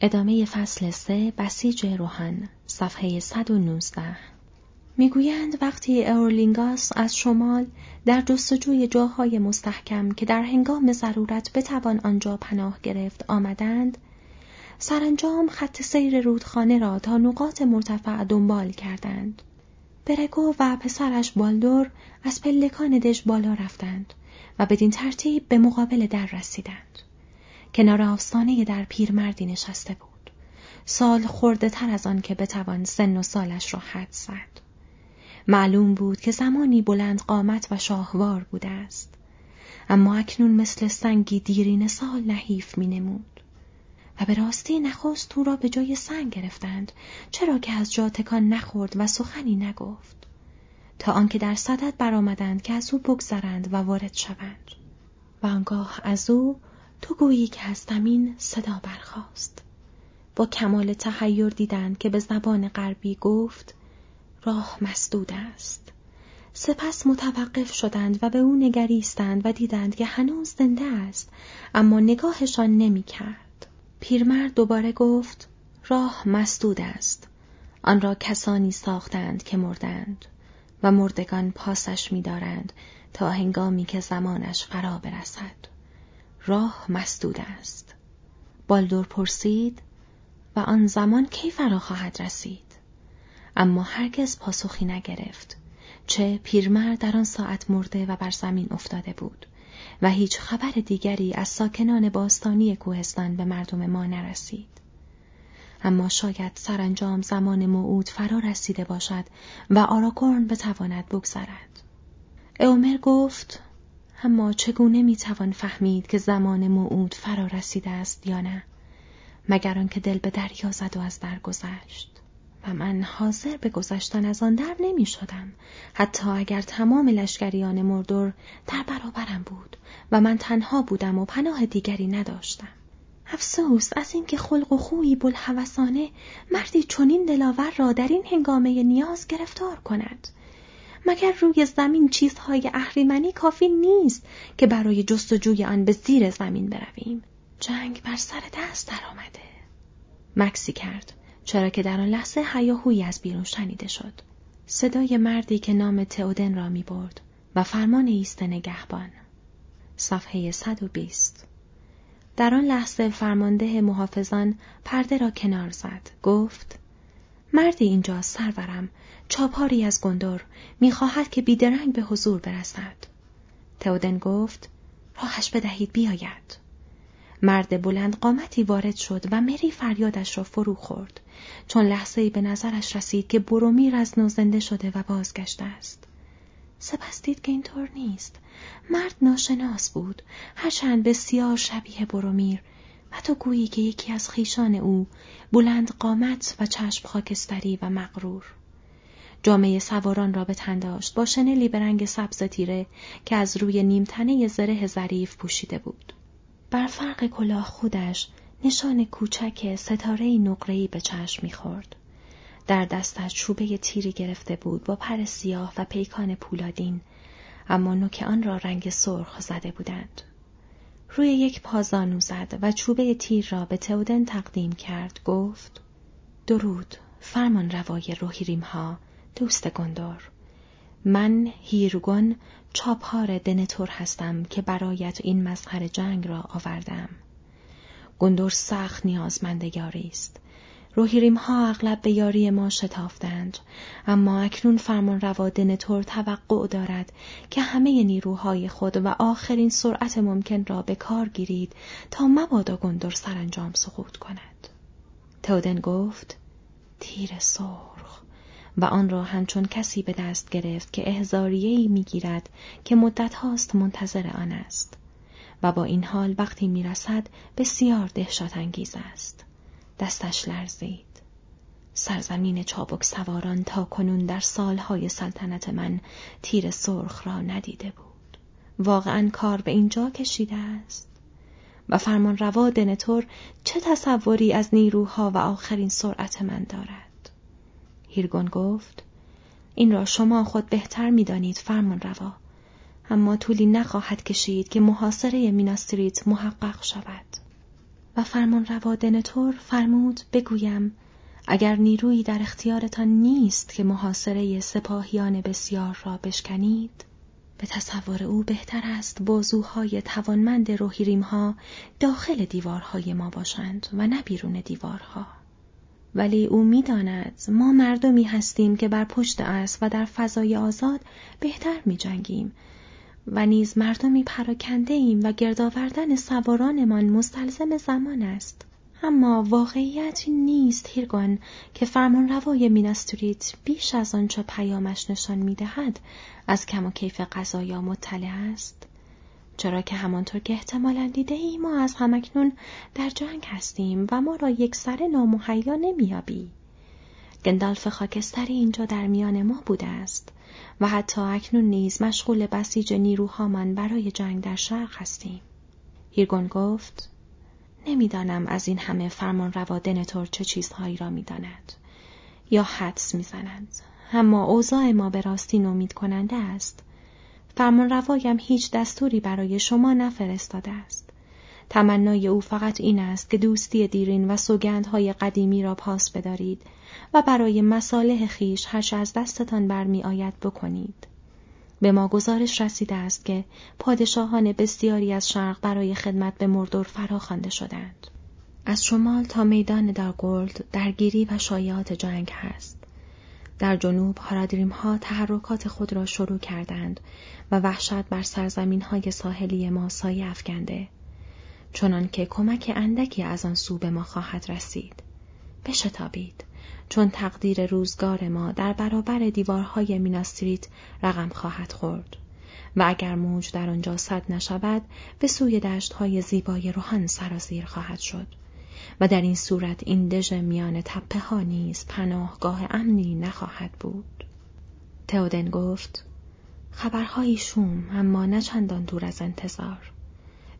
ادامه فصل سه بسیج روحان صفحه 119 می‌گویند وقتی اورلینگاس از شمال در جستجوی جاهای مستحکم که در هنگام ضرورت بتوان آنجا پناه گرفت آمدند سرانجام خط سیر رودخانه را تا نقاط مرتفع دنبال کردند. برگو و پسرش بالدور از پلکان دژ بالا رفتند و بدین ترتیب به مقابل در رسیدند. کنار آستانه در پیرمردی نشسته بود. سال خورده تر از آن که بتوان سن و سالش را حد زد. معلوم بود که زمانی بلند قامت و شاهوار بوده است. اما اکنون مثل سنگی دیرین سال نحیف می نمود. و به راستی نخست تو را به جای سنگ گرفتند چرا که از جا تکان نخورد و سخنی نگفت. تا آنکه در صدد برآمدند که از او بگذرند و وارد شوند. و آنگاه از او تو گویی که از زمین صدا برخاست با کمال تحیر دیدند که به زبان غربی گفت راه مسدود است سپس متوقف شدند و به او نگریستند و دیدند که هنوز زنده است اما نگاهشان نمی کرد. پیرمرد دوباره گفت راه مسدود است. آن را کسانی ساختند که مردند و مردگان پاسش می‌دارند تا هنگامی که زمانش فرا برسد. راه مسدود است. بالدور پرسید و آن زمان کی فرا خواهد رسید؟ اما هرگز پاسخی نگرفت چه پیرمرد در آن ساعت مرده و بر زمین افتاده بود و هیچ خبر دیگری از ساکنان باستانی کوهستان به مردم ما نرسید اما شاید سرانجام زمان موعود فرا رسیده باشد و آراکورن بتواند بگذرد اومر گفت اما چگونه می‌توان فهمید که زمان موعود فرا رسیده است یا نه مگر آنکه دل به دریا زد و از در گذشت و من حاضر به گذشتن از آن در نمی شدم. حتی اگر تمام لشکریان مردور در برابرم بود و من تنها بودم و پناه دیگری نداشتم. افسوس از اینکه خلق و خویی بلحوثانه مردی چنین دلاور را در این هنگامه نیاز گرفتار کند. مگر روی زمین چیزهای اهریمنی کافی نیست که برای جستجوی آن به زیر زمین برویم. جنگ بر سر دست درآمده. مکسی کرد. چرا که در آن لحظه هیاهویی از بیرون شنیده شد. صدای مردی که نام تئودن را می برد و فرمان ایست نگهبان. صفحه 120 در آن لحظه فرمانده محافظان پرده را کنار زد. گفت مردی اینجا سرورم چاپاری از گندر می‌خواهد که بیدرنگ به حضور برسد. تئودن گفت راهش بدهید بیاید. مرد بلند قامتی وارد شد و مری فریادش را فرو خورد چون لحظه ای به نظرش رسید که برومیر از نو زنده شده و بازگشته است. سپس دید که اینطور نیست. مرد ناشناس بود، هرچند بسیار شبیه برومیر تو گویی که یکی از خیشان او بلند قامت و چشم خاکستری و مغرور. جامعه سواران را به تن داشت با شنلی به رنگ سبز تیره که از روی نیمتنه زره ظریف پوشیده بود. بر فرق کلاه خودش نشان کوچک ستاره نقره‌ای به چشم می‌خورد. در دستش چوبه تیری گرفته بود با پر سیاه و پیکان پولادین اما نوک آن را رنگ سرخ زده بودند. روی یک پازانو زد و چوبه تیر را به تودن تقدیم کرد. گفت درود فرمان روای روحیریم ها دوست گندور. من هیرگون چاپار دنتور هستم که برایت این مظهر جنگ را آوردم. گندور سخت نیازمند یاری است. روحیریم ها اغلب به یاری ما شتافتند اما اکنون فرمان روا دنتور توقع دارد که همه نیروهای خود و آخرین سرعت ممکن را به کار گیرید تا مبادا گندور سرانجام سقوط کند. تودن گفت تیر سرخ و آن را همچون کسی به دست گرفت که احزاریهی می‌گیرد که مدت هاست منتظر آن است. و با این حال وقتی می‌رسد بسیار دهشت انگیز است. دستش لرزید. سرزمین چابک سواران تا کنون در سالهای سلطنت من تیر سرخ را ندیده بود. واقعا کار به اینجا کشیده است. و فرمان روا دنتور چه تصوری از نیروها و آخرین سرعت من دارد؟ هیرگون گفت این را شما خود بهتر می‌دانید فرمان روا. اما طولی نخواهد کشید که محاصره میناستریت محقق شود. و فرمان روا دنتور فرمود بگویم اگر نیرویی در اختیارتان نیست که محاصره سپاهیان بسیار را بشکنید به تصور او بهتر است بازوهای توانمند روحیریم ها داخل دیوارهای ما باشند و نه بیرون دیوارها. ولی او می‌داند ما مردمی هستیم که بر پشت است و در فضای آزاد بهتر می جنگیم و نیز مردمی پراکنده ایم و گردآوردن سوارانمان مستلزم زمان است. اما واقعیت نیست هیرگان که فرمان روای مینستریت بیش از آنچه پیامش نشان می‌دهد از کم و کیف غذایا مطلع است. چرا که همانطور که احتمالا دیده ای ما از همکنون در جنگ هستیم و ما را یک سر نامحیا نمیابی گندالف خاکستری اینجا در میان ما بوده است. و حتی اکنون نیز مشغول بسیج نیروهامان برای جنگ در شرق هستیم. هیرگون گفت نمی‌دانم از این همه فرمان روا دنتور چه چیزهایی را می‌داند یا حدس می‌زند اما اوضاع ما به راستی نومید کننده است. فرمان روایم هیچ دستوری برای شما نفرستاده است. تمنای او فقط این است که دوستی دیرین و سوگندهای قدیمی را پاس بدارید و برای مصالح خیش هرچه از دستتان برمی آید بکنید. به ما گزارش رسیده است که پادشاهان بسیاری از شرق برای خدمت به مردور فرا خوانده شدند. از شمال تا میدان دارگولد درگیری و شایعات جنگ هست. در جنوب هارادریم ها تحرکات خود را شروع کردند و وحشت بر سرزمین های ساحلی ما سایه افکنده. چنان که کمک اندکی از آن سو به ما خواهد رسید. بشتابید. چون تقدیر روزگار ما در برابر دیوارهای میناستریت رقم خواهد خورد و اگر موج در آنجا صد نشود به سوی دشتهای زیبای روحان سرازیر خواهد شد و در این صورت این دژ میان تپه ها نیز پناهگاه امنی نخواهد بود تئودن گفت خبرهایی شوم اما نه چندان دور از انتظار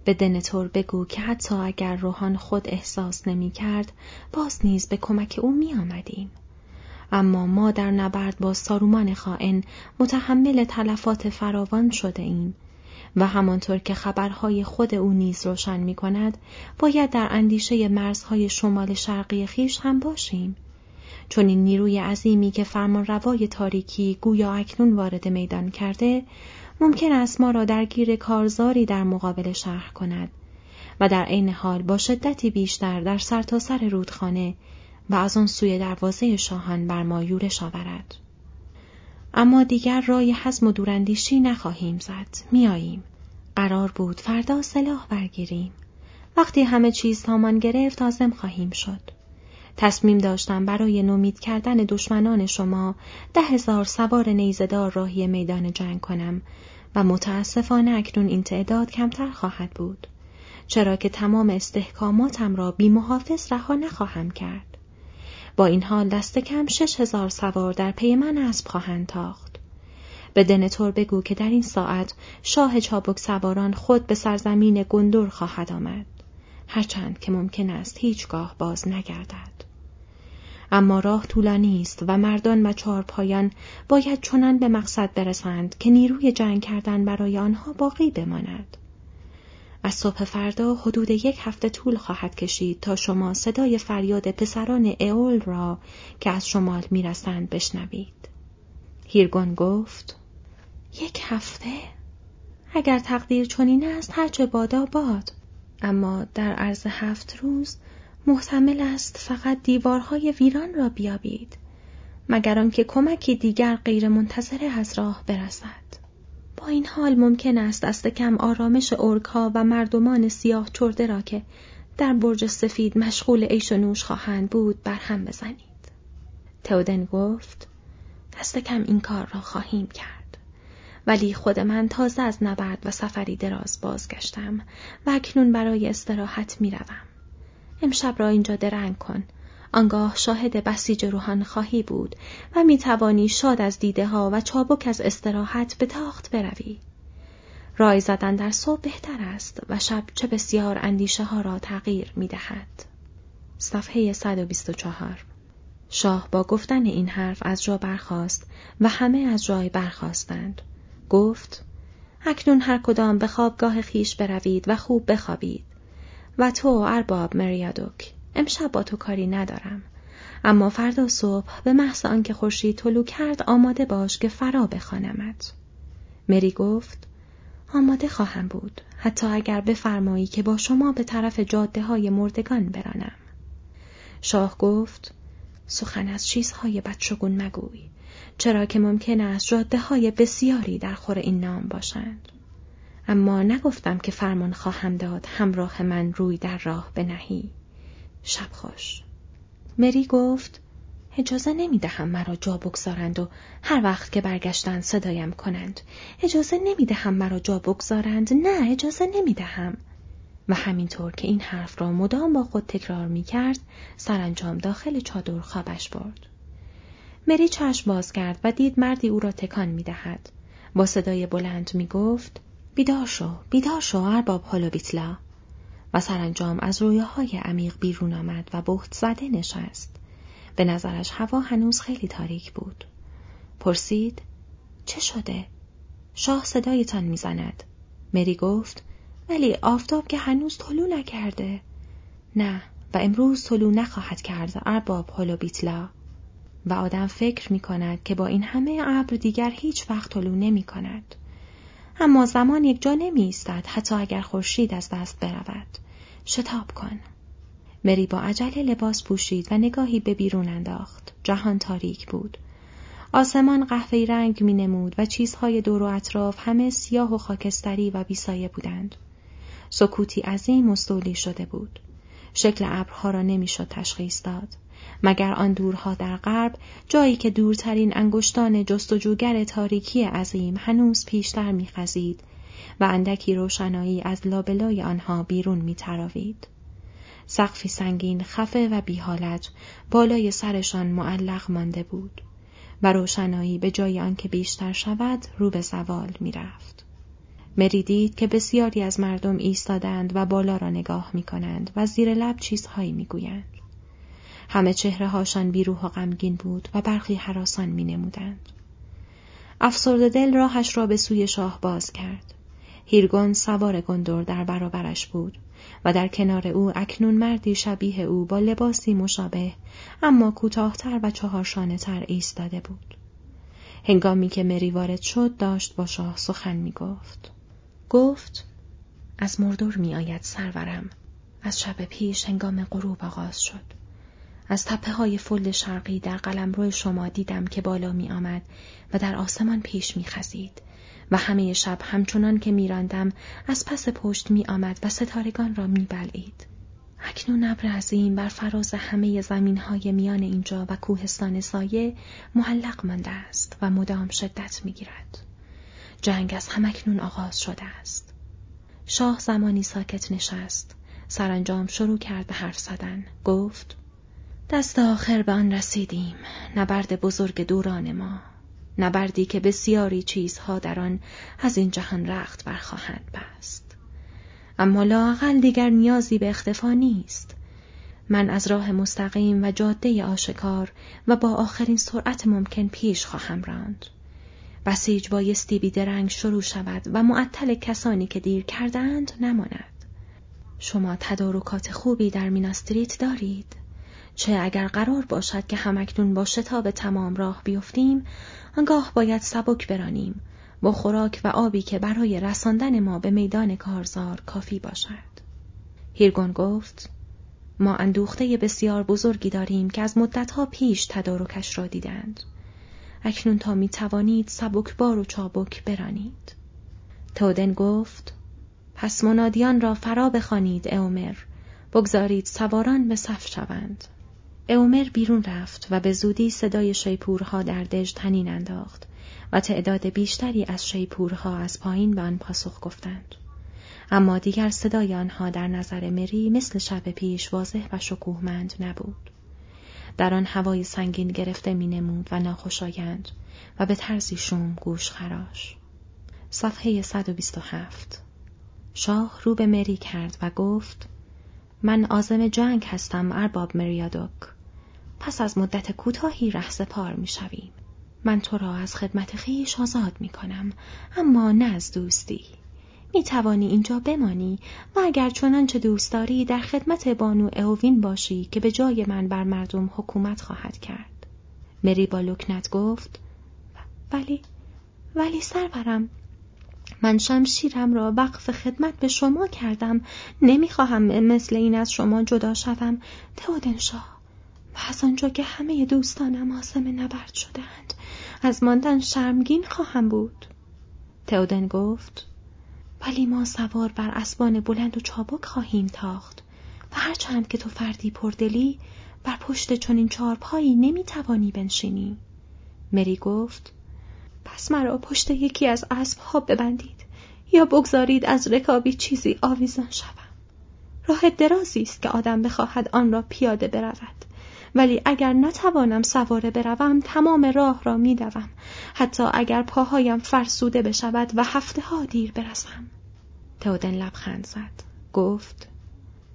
به دنتور بگو که حتی اگر روحان خود احساس نمی کرد باز نیز به کمک او می آمدیم. اما ما در نبرد با سارومان خائن متحمل تلفات فراوان شده ایم و همانطور که خبرهای خود او نیز روشن می کند باید در اندیشه مرزهای شمال شرقی خیش هم باشیم. چون این نیروی عظیمی که فرمان روای تاریکی گویا اکنون وارد میدان کرده ممکن است ما را درگیر کارزاری در مقابل شهر کند و در عین حال با شدتی بیشتر در سرتاسر سر رودخانه و از آن سوی دروازه شاهان بر ما یورش آورد. اما دیگر رای حزم و دوراندیشی نخواهیم زد. میاییم. قرار بود فردا سلاح برگیریم. وقتی همه چیز سامان گرفت آزم خواهیم شد. تصمیم داشتم برای نومید کردن دشمنان شما ده هزار سوار نیزدار راهی میدان جنگ کنم و متاسفانه اکنون این تعداد کمتر خواهد بود. چرا که تمام استحکاماتم را بی محافظ رها نخواهم کرد. با این حال دست کم شش هزار سوار در پی من اسب خواهند تاخت. به دنتور بگو که در این ساعت شاه چابک سواران خود به سرزمین گندور خواهد آمد. هرچند که ممکن است هیچگاه باز نگردد. اما راه طولانی است و مردان و چهارپایان باید چنان به مقصد برسند که نیروی جنگ کردن برای آنها باقی بماند. از صبح فردا حدود یک هفته طول خواهد کشید تا شما صدای فریاد پسران اول را که از شمال می‌رسند بشنوید. هیرگون گفت یک هفته؟ اگر تقدیر چنین است هرچه بادا باد اما در عرض هفت روز محتمل است فقط دیوارهای ویران را بیابید مگر آنکه کمکی دیگر غیر منتظره از راه برسد. با این حال ممکن است دست کم آرامش ارکها و مردمان سیاه چرده را که در برج سفید مشغول عیش و نوش خواهند بود بر هم بزنید. تودن گفت دست کم این کار را خواهیم کرد. ولی خود من تازه از نبرد و سفری دراز بازگشتم و اکنون برای استراحت می روم. امشب را اینجا درنگ کن. آنگاه شاهد بسیج روحان خواهی بود و می توانی شاد از دیده ها و چابک از استراحت به تاخت بروی. رای زدن در صبح بهتر است و شب چه بسیار اندیشه ها را تغییر می دهد. صفحه 124 شاه با گفتن این حرف از جا برخاست و همه از جای برخواستند. گفت اکنون هر کدام به خوابگاه خیش بروید و خوب بخوابید. و تو ارباب مریادوک امشب با تو کاری ندارم. اما فردا صبح به محض آنکه خورشید طلوع کرد آماده باش که فرا بخوانمت. مری گفت آماده خواهم بود حتی اگر بفرمایی که با شما به طرف جاده های مردگان برانم. شاه گفت سخن از چیزهای بدشگون مگوی چرا که ممکن است جاده های بسیاری در خور این نام باشند. اما نگفتم که فرمان خواهم داد همراه من روی در راه بنهی. شب خوش. مری گفت اجازه نمی دهم مرا جا بگذارند و هر وقت که برگشتن صدایم کنند. اجازه نمی دهم مرا جا بگذارند. نه اجازه نمی دهم و همینطور که این حرف را مدام با خود تکرار می کرد سرانجام داخل چادر خوابش برد. مری چشم باز کرد و دید مردی او را تکان می دهد. با صدای بلند می گفت بیدار شو بیدار شو ارباب بیتلا و سرانجام از رویاهای عمیق بیرون آمد و بخت زده نشست. به نظرش هوا هنوز خیلی تاریک بود. پرسید چه شده؟ شاه صدایتان می‌زند. مری گفت ولی آفتاب که هنوز طلوع نکرده. نه و امروز طلوع نخواهد کرد ارباب بیتلا و آدم فکر می کند که با این همه ابر دیگر هیچ وقت طلوع نمی کند. اما زمان یک جا نمی ایستد حتی اگر خورشید از دست برود. شتاب کن. مری با عجله لباس پوشید و نگاهی به بیرون انداخت. جهان تاریک بود. آسمان قهوه‌ای رنگ می نمود و چیزهای دور و اطراف همه سیاه و خاکستری و بیسایه بودند. سکوتی عظیم مستولی شده بود. شکل ابرها را نمی‌شد تشخیص داد. مگر آن دورها در غرب جایی که دورترین انگشتان جستجوگر تاریکی عظیم هنوز پیشتر میخزید و اندکی روشنایی از لابلای آنها بیرون میتراوید سقفی سنگین خفه و بیحالت بالای سرشان معلق مانده بود و روشنایی به جای آنکه بیشتر شود رو به زوال می‌رفت مری دید که بسیاری از مردم ایستادند و بالا را نگاه می کنند و زیر لب چیزهایی می گویند. همه چهره هاشان بیروح و غمگین بود و برخی حراسان می نمودند. افسرد دل راهش را به سوی شاه باز کرد. هیرگون سوار گندور در برابرش بود و در کنار او اکنون مردی شبیه او با لباسی مشابه اما کوتاهتر و چهارشانه تر ایستاده بود. هنگامی که مری وارد شد داشت با شاه سخن می گفت. گفت از مردور می آید سرورم. از شب پیش هنگام غروب آغاز شد. از تپه های فل شرقی در قلمرو شما دیدم که بالا می آمد و در آسمان پیش می خزید و همه شب همچنان که میراندم از پس پشت می آمد و ستارگان را می بلعید. اکنون ابر عظیم بر فراز همه زمین های میان اینجا و کوهستان سایه معلق مانده است و مدام شدت می گیرد. جنگ از همکنون آغاز شده است. شاه زمانی ساکت نشست. سرانجام شروع کرد به حرف زدن. گفت دست آخر به آن رسیدیم. نبرد بزرگ دوران ما. نبردی که بسیاری چیزها در آن از این جهان رخت برخواهند بست. اما لااقل دیگر نیازی به اختفا نیست. من از راه مستقیم و جاده آشکار و با آخرین سرعت ممکن پیش خواهم راند. بسیج بایستی بیدرنگ شروع شود و معطل کسانی که دیر کردند نماند. شما تدارکات خوبی در میناستریت دارید. چه اگر قرار باشد که همکنون با شتاب تمام راه بیفتیم آنگاه باید سبک برانیم با خوراک و آبی که برای رساندن ما به میدان کارزار کافی باشد. هیرگون گفت ما اندوخته بسیار بزرگی داریم که از مدتها پیش تدارکش را دیدند. اکنون تا می توانید سبک بار و چابک برانید. تودن گفت پس منادیان را فرا بخوانید اومر بگذارید سواران به صف شوند. اومر بیرون رفت و به زودی صدای شیپورها در دژ تنین انداخت و تعداد بیشتری از شیپورها از پایین به آن پاسخ گفتند. اما دیگر صدای آنها در نظر مری مثل شب پیش واضح و شکوهمند نبود. در آن هوای سنگین گرفته می نمود و ناخوشایند و به طرزی شوم گوش خراش. صفحه 127 شاه رو به مری کرد و گفت من آزم جنگ هستم ارباب مریادوک پس از مدت کوتاهی رهسپار می شویم. من تو را از خدمت خیش آزاد می کنم اما نه از دوستی می توانی اینجا بمانی و اگر چنانچه دوست داری در خدمت بانو اووین باشی که به جای من بر مردم حکومت خواهد کرد. مری با لکنت گفت ولی ولی سرورم من شمشیرم را وقف خدمت به شما کردم نمی‌خواهم مثل این از شما جدا شوم تودنشاه و از آنجا که همه دوستانم آسم نبرد شدهاند از ماندن شرمگین خواهم بود. تئودن گفت ولی ما سوار بر اسبان بلند و چابک خواهیم تاخت و هرچند که تو فردی پردلی بر پشت چنین چارپایی نمی‌توانی بنشینی. مری گفت پس مرا پشت یکی از اسبها ببندید یا بگذارید از رکابی چیزی آویزان شوم. راه درازی است که آدم بخواهد آن را پیاده برود. ولی اگر نتوانم سواره بروم تمام راه را میدوم حتی اگر پاهایم فرسوده بشود و هفته ها دیر برسم تودن لبخند زد گفت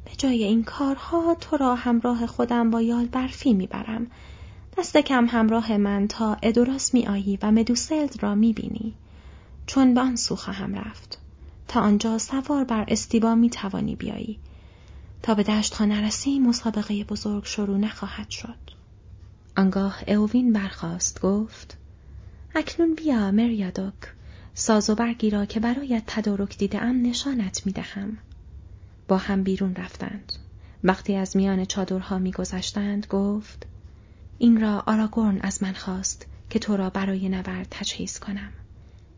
به جای این کارها تو را همراه خودم با یال برفی می‌برم دست کم همراه من تا ادوراس می آیی و مدوسلد را می بینی. چون به آن سو خواهم رفت. تا آنجا سوار بر استیبا می توانی بیایی. تا به دشت ها نرسی مسابقه بزرگ شروع نخواهد شد. آنگاه اووین برخاست گفت اکنون بیا مریادوک ساز و برگی را که برایت تدارک دیده ام نشانت می دهم. با هم بیرون رفتند. وقتی از میان چادرها میگذشتند گفت این را آراگورن از من خواست که تو را برای نبرد تجهیز کنم.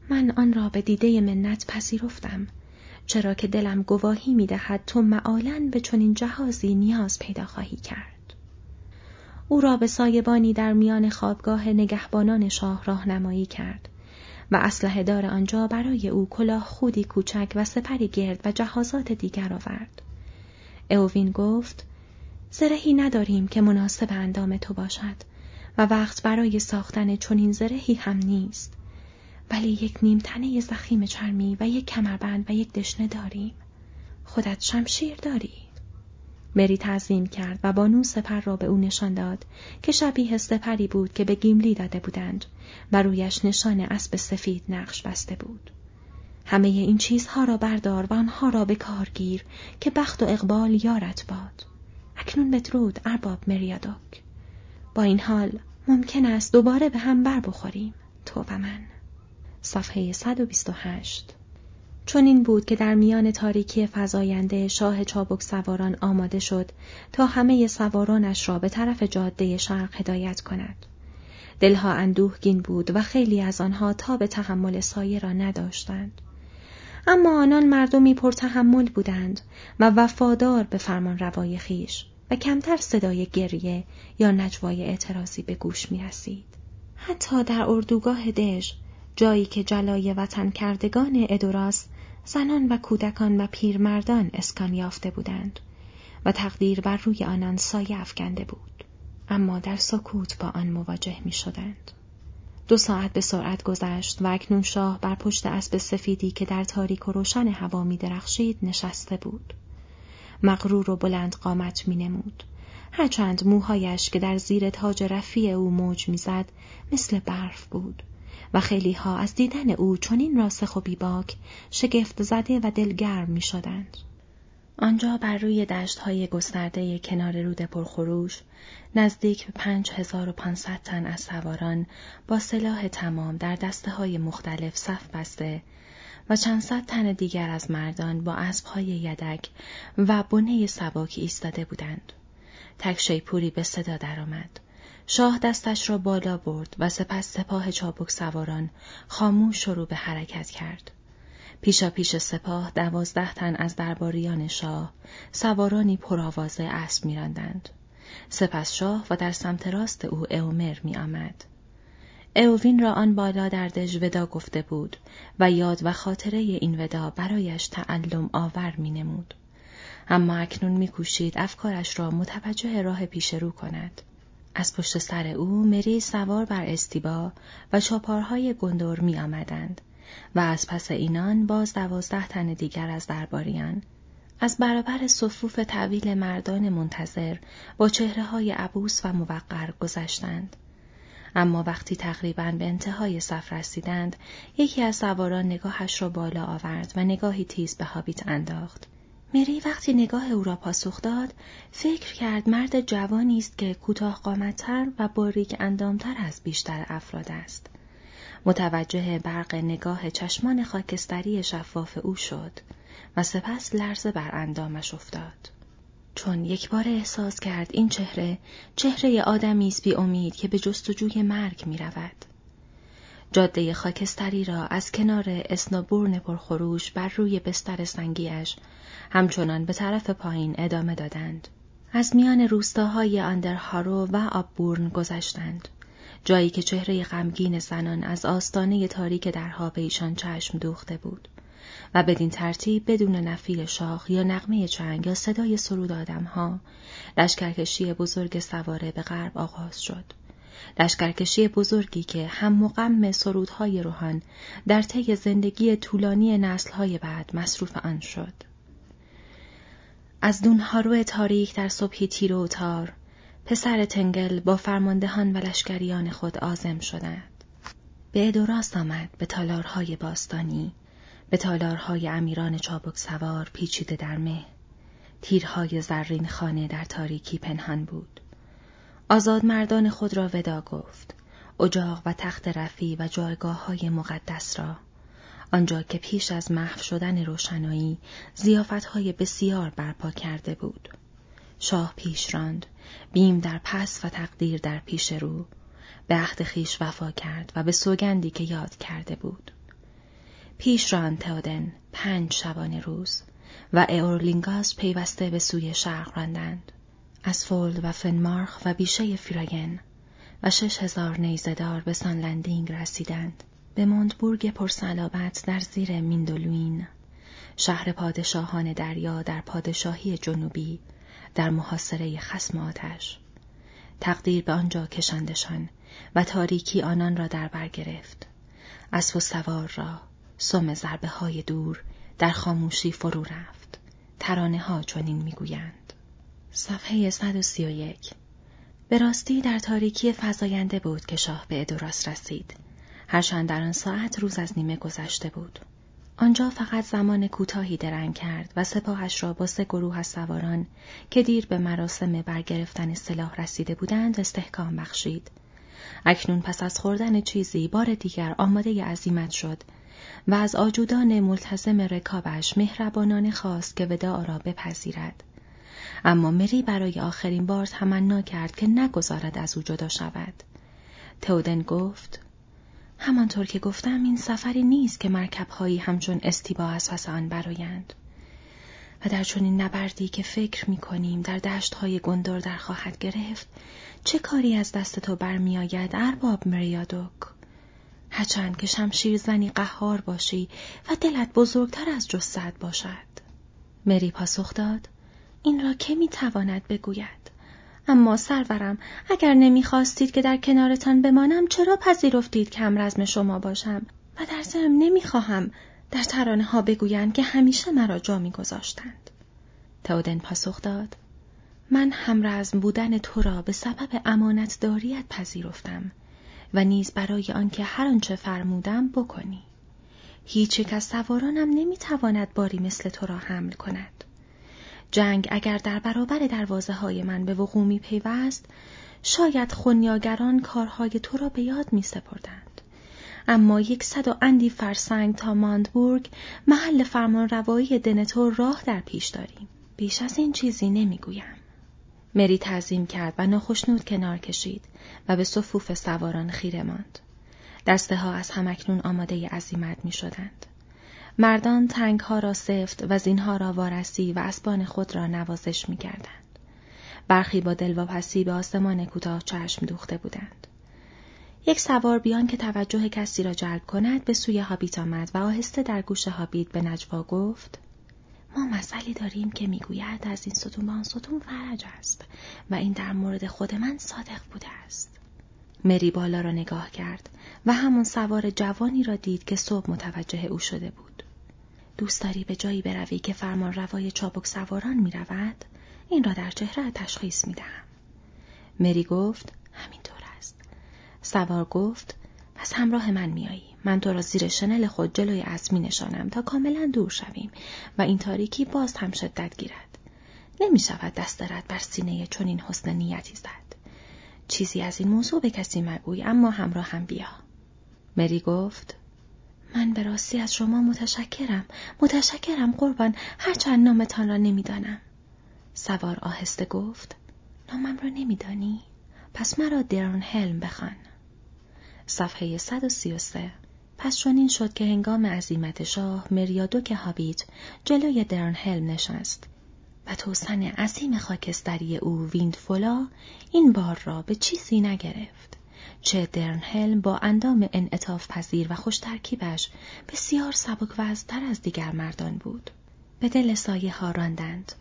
من آن را به دیده منت پذیرفتم چرا که دلم گواهی می دهد تو معالا به چنین جهازی نیاز پیدا خواهی کرد. او را به سایبانی در میان خوابگاه نگهبانان شاه راهنمایی کرد و اسلحه دار آنجا برای او کلاه خودی کوچک و سپری گرد و جهازات دیگر آورد. اووین گفت زرهی نداریم که مناسب اندام تو باشد و وقت برای ساختن چنین زرهی هم نیست ولی یک نیمتنه زخیم چرمی و یک کمربند و یک دشنه داریم. خودت شمشیر داری. مری تعظیم کرد و بانو سپر را به او نشان داد که شبیه سپری بود که به گیملی داده بودند و رویش نشان اسب سفید نقش بسته بود. همه این چیزها را بردار و آنها را به کار گیر که بخت و اقبال یارت باد. اکنون بدرود ارباب مریادوک. با این حال ممکن است دوباره به هم بر بخوریم. تو و من. صفحه 128 چون این بود که در میان تاریکی فزاینده شاه چابک سواران آماده شد تا همه سوارانش را به طرف جاده شرق هدایت کند. دلها اندوهگین بود و خیلی از آنها تا به تحمل سایه را نداشتند. اما آنان مردمی پرتحمل بودند و وفادار به فرمان روای خیش. و کمتر صدای گریه یا نجوای اعتراضی به گوش می رسید. حتی در اردوگاه دژ جایی که جلای وطن کردگان ادوراس زنان و کودکان و پیرمردان اسکان یافته بودند و تقدیر بر روی آنان سایه افکنده بود اما در سکوت با آن مواجه می شدند. دو ساعت به سرعت گذشت و اکنون شاه بر پشت اسب سفیدی که در تاریک و روشن هوا می درخشید نشسته بود. مغرور و بلند قامت می نمود. هرچند موهایش که در زیر تاج رفیع او موج می‌زد مثل برف بود و خیلی ها از دیدن او چنین راسخ و بیباک شگفت زده و دلگرم می شدند. آنجا بر روی دشت های گسترده کنار رود پرخروش نزدیک به پنج هزار و پانصد تن از سواران با سلاح تمام در دسته های مختلف صف بسته و چند صد تن دیگر از مردان با اسبهای یدک و بنه سباک ایستاده بودند. تک شیپوری به صدا درآمد. شاه دستش را بالا برد و سپس سپاه چابک سواران خاموش شروع به حرکت کرد. پیشا پیش سپاه دوازده تن از درباریان شاه سوارانی پرآوازه اسب میراندند. سپس شاه و در سمت راست او اومر می آمد. اووین را آن بالا در دژ ودا گفته بود و یاد و خاطره این ودا برایش تعلم آور می نمود. اما اکنون میکوشید افکارش را متوجه راه پیش رو کند. از پشت سر او مری سوار بر استیبا و چاپارهای گندور می آمدند و از پس اینان باز دوازده تن دیگر از درباریان از برابر صفوف طویل مردان منتظر با چهره های عبوس و موقر گذشتند. اما وقتی تقریبا به انتهای صف رسیدند یکی از سواران نگاهش را بالا آورد و نگاهی تیز به هابیت انداخت مری وقتی نگاه او را پاسخ داد فکر کرد مرد جوانی است که کوتاه قامتتر و باریک اندامتر از بیشتر افراد است متوجه برق نگاه چشمان خاکستری شفاف او شد و سپس لرزه بر اندامش افتاد چون یک بار احساس کرد این چهره چهره آدمی است بی امید که به جستجوی مرگ می رود. جاده خاکستری را از کنار اسنابورن پرخروش بر روی بستر سنگیش همچنان به طرف پایین ادامه دادند. از میان روستاهای اندرهارو و آببورن گذشتند. جایی که چهره غمگین زنان از آستانه تاریک درها به ایشان چشم دوخته بود. و بدین ترتیب بدون نفیر شاخ یا نقمه چنگ یا صدای سرود آدمها لشکرکشی بزرگ سواره به غرب آغاز شد. لشکرکشی بزرگی که هم مقم سرودهای روحان در طی زندگی طولانی نسلهای بعد مصروف آن شد. از دونهارو تاریک در صبحی تیر و تار، پسر تنگل با فرماندهان و لشکریان خود آزم شدند. به ادوراست آمد به تالارهای باستانی. به تالارهای امیران چابک سوار پیچیده در مه. تیرهای زرین خانه در تاریکی پنهان بود. آزاد مردان خود را ودا گفت. اجاق و تخت رفی و جایگاه های مقدس را. آنجا که پیش از محو شدن روشنایی های بسیار برپا کرده بود. شاه پیش راند بیم در پس و تقدیر در پیش رو به عهد خیش وفا کرد و به سوگندی که یاد کرده بود. پیش را تودن پنج شبانه روز و اورلینگاس پیوسته به سوی شرق راندند. از فولد و فنمارخ و بیشه فیراین و شش هزار نیزدار به سانلندینگ رسیدند. به مونتبورگ پرسلابت در زیر میندولوین شهر پادشاهان دریا در پادشاهی جنوبی در محاصره خسم آتش تقدیر به آنجا کشندشان و تاریکی آنان را در بر گرفت اسب و سوار را سم ضربه های دور در خاموشی فرو رفت. ترانه ها چنین می‌گویند. صفحه 131 به راستی در تاریکی فضاینده بود که شاه به ادوراس رسید. هرچند در آن ساعت روز از نیمه گذشته بود. آنجا فقط زمان کوتاهی درنگ کرد و سپاهش را با سه گروه از سواران که دیر به مراسم برگرفتن سلاح رسیده بودند استحکام بخشید. اکنون پس از خوردن چیزی بار دیگر آماده عزیمت شد و از آجودان ملتزم رکابش مهربانانه خواست که وداع را بپذیرد. اما مری برای آخرین بار تمنا کرد که نگذارد از او جدا شود. تودن گفت همانطور که گفتم این سفری نیست که مرکبهایی همچون استیبا از پس آن برایند. و در چنین نبردی که فکر می کنیم در دشتهای گندر در خواهد گرفت چه کاری از دست تو برمیآید ارباب مریادوک هرچند که شمشیر زنی قهار باشی و دلت بزرگتر از جسد باشد. مری پاسخ داد این را که می‌تواند بگوید اما سرورم اگر نمی‌خواستید که در کنارتان بمانم چرا پذیرفتید که رزم شما باشم و در ضمن نمی‌خواهم در ترانه ها بگویند که همیشه مرا جا میگذاشتند تودن پاسخ داد من همرزم بودن تو را به سبب امانتداریت پذیرفتم و نیز برای آنکه هر آنچه فرمودم بکنی. هیچ یک از سوارانم نمی‌تواند باری مثل تو را حمل کند. جنگ اگر در برابر دروازه های من به وقوع می پیوست، شاید خونیاگران کارهای تو را به یاد می سپردند. اما یکصد و اندی فرسنگ تا ماندبورگ محل فرمان روایی دنتو راه در پیش داریم. بیش از این چیزی نمی‌گویم. مری تعظیم کرد و ناخشنود کنار کشید و به صفوف سواران خیره ماند. دسته ها از همکنون آماده عزیمت می شدند. مردان تنگ ها را سفت و زینها را وارسی و اسبان خود را نوازش می کردند. برخی با دلواپسی به آسمان کوتاه چشم دوخته بودند. یک سوار بیان که توجه کسی را جلب کند به سوی هابیت آمد و آهسته در گوش هابیت به نجوا گفت ما مسئله داریم که می‌گوید از این ستون به آن ستون فرج است و این در مورد خود من صادق بوده است. مری بالا را نگاه کرد و همون سوار جوانی را دید که صبح متوجه او شده بود. دوست داری به جایی بروی که فرمان روای چابک سواران می رود؟ این را در چهره تشخیص می دهم. مری گفت همینطور است. سوار گفت پس همراه من میایی من تو را زیر شنل خود جلوی اسب می نشانم تا کاملا دور شویم و این تاریکی باز هم شدت گیرد نمی شود دست دارد بر سینه چنین حسن نیتی زد چیزی از این موضوع به کسی مگوی اما همراه هم بیا مری گفت من به راستی از شما متشکرم. متشکرم قربان. هرچند نامتان را نمی‌دانم. سوار آهسته گفت نامم را نمیدانی؟ پس مرا درن هلم بخوان. صفحه 133 پس چنین شد که هنگام عزیمت شاه مریادوک هابیت جلوی درن هلم نشست و توسن عظیم خاکستری او ویندفولا این بار را به چیزی نگرفت. چه درنهلم با اندام انعطاف پذیر و خوش ترکیبش بسیار سبک وزتر از دیگر مردان بود. به دل سایه ها راندند.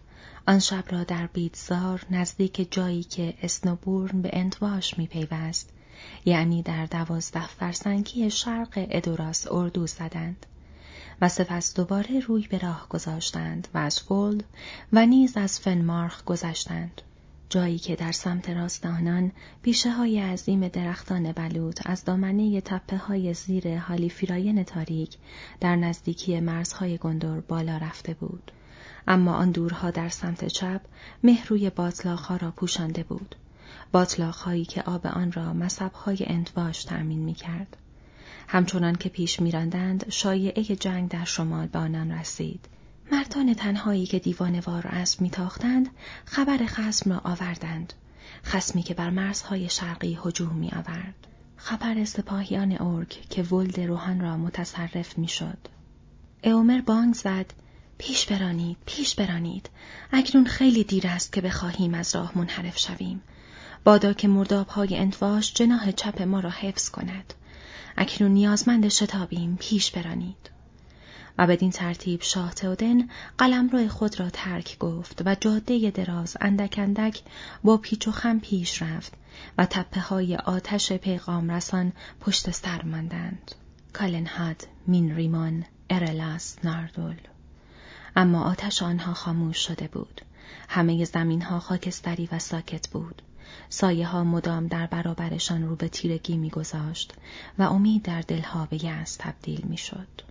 آن شب را در بیتزار نزدیک جایی که اسنوبورن به انتواش می پیوست. یعنی در دوازده فرسنگی شرق ادوراس اردو زدند. و سپس دوباره روی به راه گذاشتند و از فولد و نیز از فنمارخ گذشتند. جایی که در سمت راست آنان پیشه های عظیم درختان بلوط از دامنه تپه های زیر حالی فیراین تاریک در نزدیکی مرزهای گندر بالا رفته بود. اما آن دورها در سمت چپ مه روی ها را پوشانده بود. هایی که آب آن را های انتواش تأمین می کرد. همچنان که پیش میراندند شایعه جنگ در شمال به آنان رسید. مردان تنهایی که دیوانوار اسب میتاختند خبر خسم را آوردند. خسمی که بر مرزهای شرقی هجوم می آورد. خبر سپاهیان اورک که ولد روحان را متصرف می‌شد. اومر بانگ زد پیش برانید پیش برانید. اکنون خیلی دیر است که بخواهیم از راه منحرف شویم. بادا که مردابهای انتواش جناح چپ ما را حفظ کند. اکنون نیازمند شتابیم پیش برانید. و بدین ترتیب شاه تودن قلمرو خود را ترک گفت و جاده دراز اندک اندک با پیچ و خم پیش رفت و تپه های آتش پیغام رسان پشت سر ماندند. کالنهاد، مین ریمان، ارلاس، ناردول. اما آتش آنها خاموش شده بود. همه زمین ها خاکستری و ساکت بود. سایه ها مدام در برابرشان رو به تیرگی میگذاشت و امید در دلها به یأس تبدیل می‌شد.